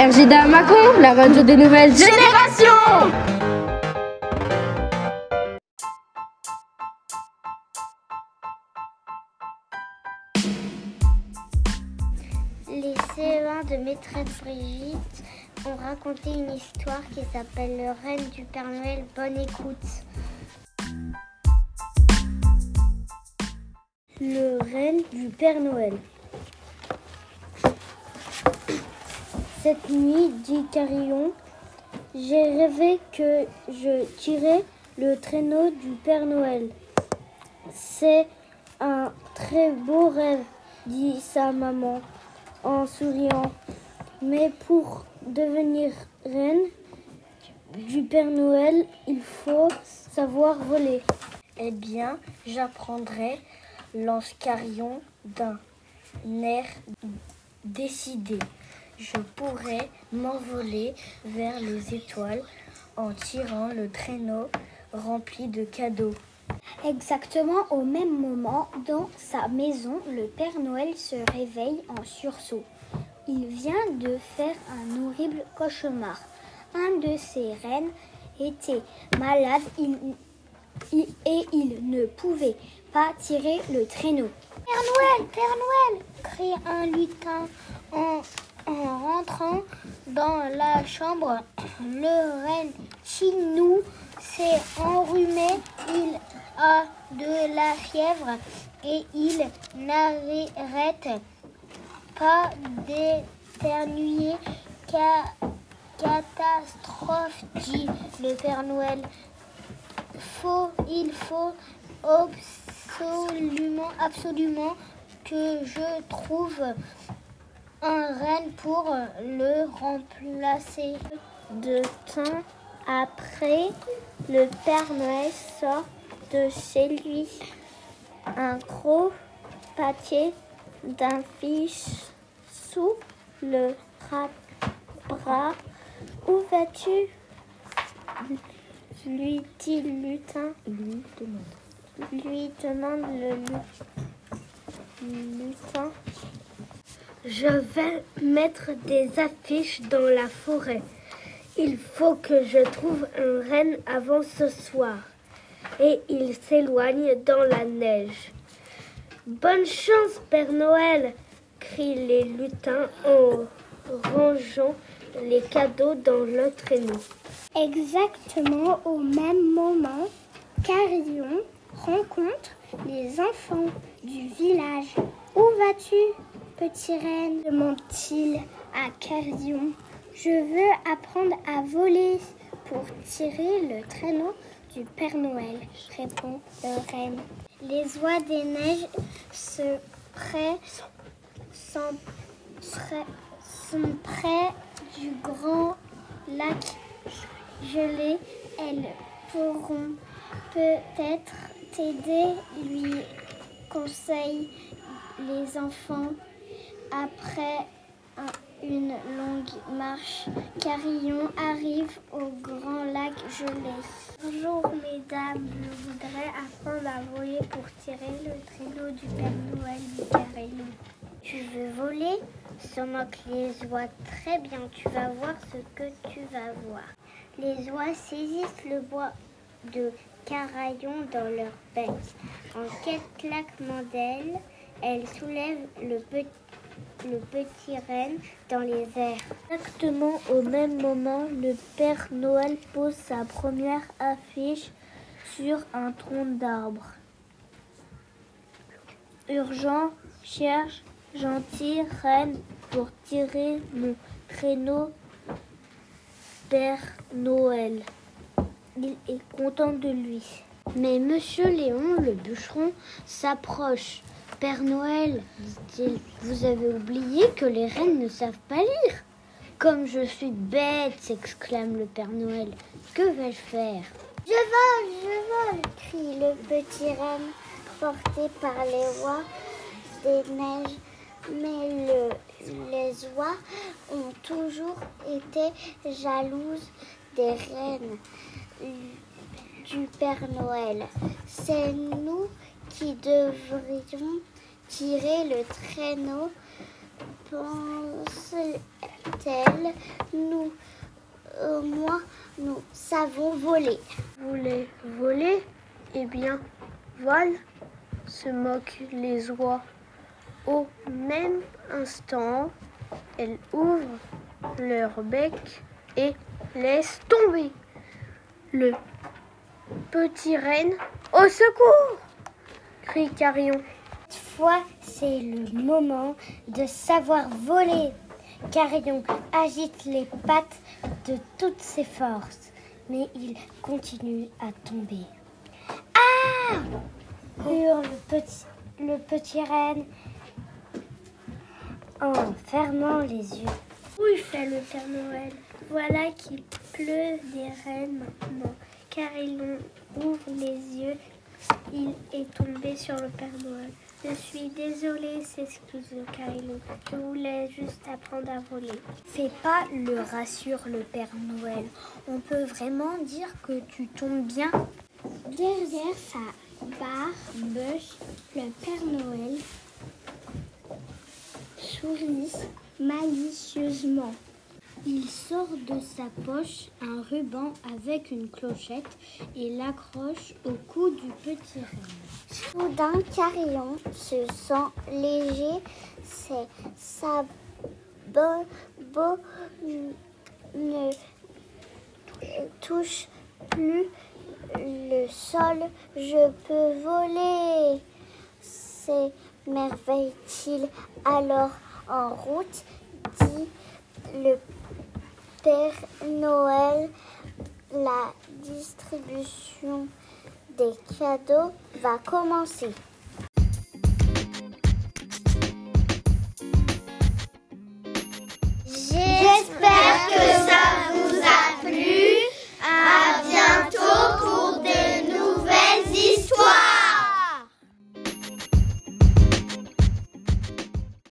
RJDA Macon, la radio des nouvelles générations Les CE1 de maîtresse Brigitte ont raconté une histoire qui s'appelle Le Reine du Père Noël. Bonne écoute. Le Reine du Père Noël. Cette nuit, dit Carillon, j'ai rêvé que je tirais le traîneau du Père Noël. C'est un très beau rêve, dit sa maman en souriant. Mais pour devenir reine du Père Noël, il faut savoir voler. Eh bien, j'apprendrai, lance Carillon d'un air décidé. Je pourrais m'envoler vers les étoiles en tirant le traîneau rempli de cadeaux. Exactement au même moment, dans sa maison, le Père Noël se réveille en sursaut. Il vient de faire un horrible cauchemar. Un de ses reines était malade et il ne pouvait pas tirer le traîneau. Père Noël, Père Noël crie un lutin en, en rentrant dans la chambre. Le reine Chinou s'est enrhumé, il a de la fièvre et il n'arrête pas d'éternuer. Ca- catastrophe, dit le Père Noël. Il faut absolument, absolument que je trouve un reine pour le remplacer. De temps après, le Père Noël sort de chez lui un gros papier d'un fiche sous le bras-. Où vas-tu? Lui dit lutin. Lui demande. Lui demande le lu- lutin. Je vais mettre des affiches dans la forêt. Il faut que je trouve un reine avant ce soir. Et il s'éloigne dans la neige. Bonne chance, Père Noël crient les lutins en rangeant les cadeaux dans le traîneau. Exactement au même moment, Carillon rencontre les enfants du village. Où vas-tu, petit reine demande-t-il à Carillon. Je veux apprendre à voler pour tirer le traîneau du Père Noël, répond le reine. Les oies des neiges se sont près, du grand lac gelé. Elles pourront peut-être t'aider, lui conseillent les enfants. Après un- une longue marche, Carillon arrive au grand lac gelé. Bonjour mesdames, je voudrais apprendre à voler pour tirer le traîneau du Père Noël du Carillon. Tu veux voler? Se moquent les oies. Très bien, tu vas voir ce que tu vas voir. Les oies saisissent le bois de caraillon dans leur bec. En quelques claquements d'ailes, elles soulèvent le petit, le petit renne dans les airs. Exactement au même moment, le Père Noël pose sa première affiche sur un tronc d'arbre. Urgent, cherche gentille reine pour tirer mon traîneau Père Noël. Il est content de lui. Mais Monsieur Léon, le bûcheron, s'approche. Père Noël, dit-il, vous avez oublié que les reines ne savent pas lire. Comme je suis bête, s'exclame le Père Noël. Que vais-je faire? Je vole, je vole, crie le petit renne, porté par les oies des neiges. Mais le- les oies ont toujours été jalouses des reines du Père Noël. C'est nous qui devrions tirer le traîneau, pense dit-elle. Nous, au moins, nous savons voler. Voulez voler Eh bien, vol, se moquent les oies. Au même instant, elles ouvrent leur bec et laissent tomber le petit renne. Au secours crie Carillon. C'est le moment de savoir voler. Carillon agite les pattes de toutes ses forces, mais il continue à tomber. Ah hurle le petit, le petit renne en fermant les yeux. Oui, fait le Père Noël? Voilà qu'il pleut des rennes maintenant. Carillon ouvre. Il sur le Père Noël. Je suis désolée, s'excuse Carillon. Je voulais juste apprendre à voler. Fais pas le rassure le Père Noël. On peut vraiment dire que tu tombes bien. Derrière sa barbe, le Père Noël sourit malicieusement. Il sort de sa poche un ruban avec une clochette et l'accroche au cou du petit renne. Soudain, Carillon se sent léger. Ses sabots ne touchent plus le sol. Je peux voler. S'émerveille-t-il alors en route, dit le Père Noël, la distribution des cadeaux va commencer.